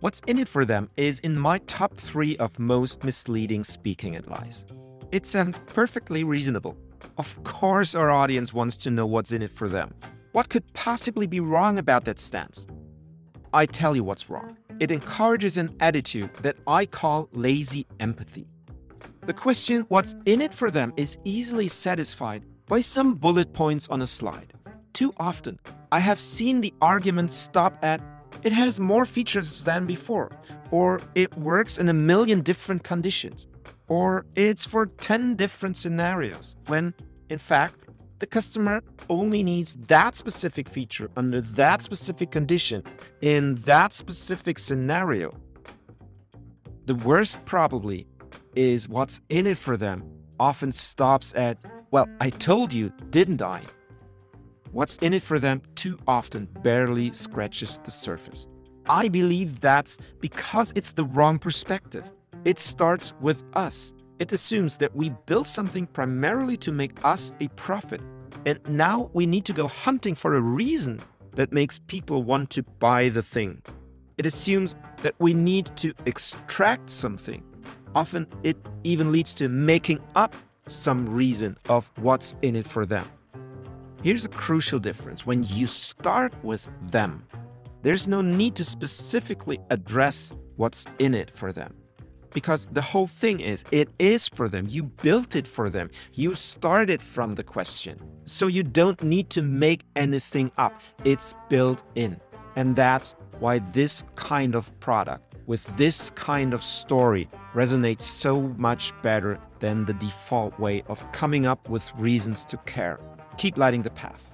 What's in it for them is in my top three of most misleading speaking advice. It sounds perfectly reasonable. Of course, our audience wants to know what's in it for them. What could possibly be wrong about that stance? I tell you what's wrong. It encourages an attitude that I call lazy empathy. The question, what's in it for them, is easily satisfied by some bullet points on a slide. Too often, I have seen the argument stop at it has more features than before, or it works in a million different conditions, or it's for 10 different scenarios, when in fact, the customer only needs that specific feature under that specific condition in that specific scenario. The worst, probably, is what's in it for them often stops at, well, I told you, didn't I? What's in it for them too often barely scratches the surface. I believe that's because it's the wrong perspective. It starts with us. It assumes that we built something primarily to make us a profit. And now we need to go hunting for a reason that makes people want to buy the thing. It assumes that we need to extract something. Often it even leads to making up some reason of what's in it for them. Here's a crucial difference when you start with them, there's no need to specifically address what's in it for them. Because the whole thing is, it is for them. You built it for them. You started from the question. So you don't need to make anything up. It's built in. And that's why this kind of product with this kind of story resonates so much better than the default way of coming up with reasons to care. Keep lighting the path.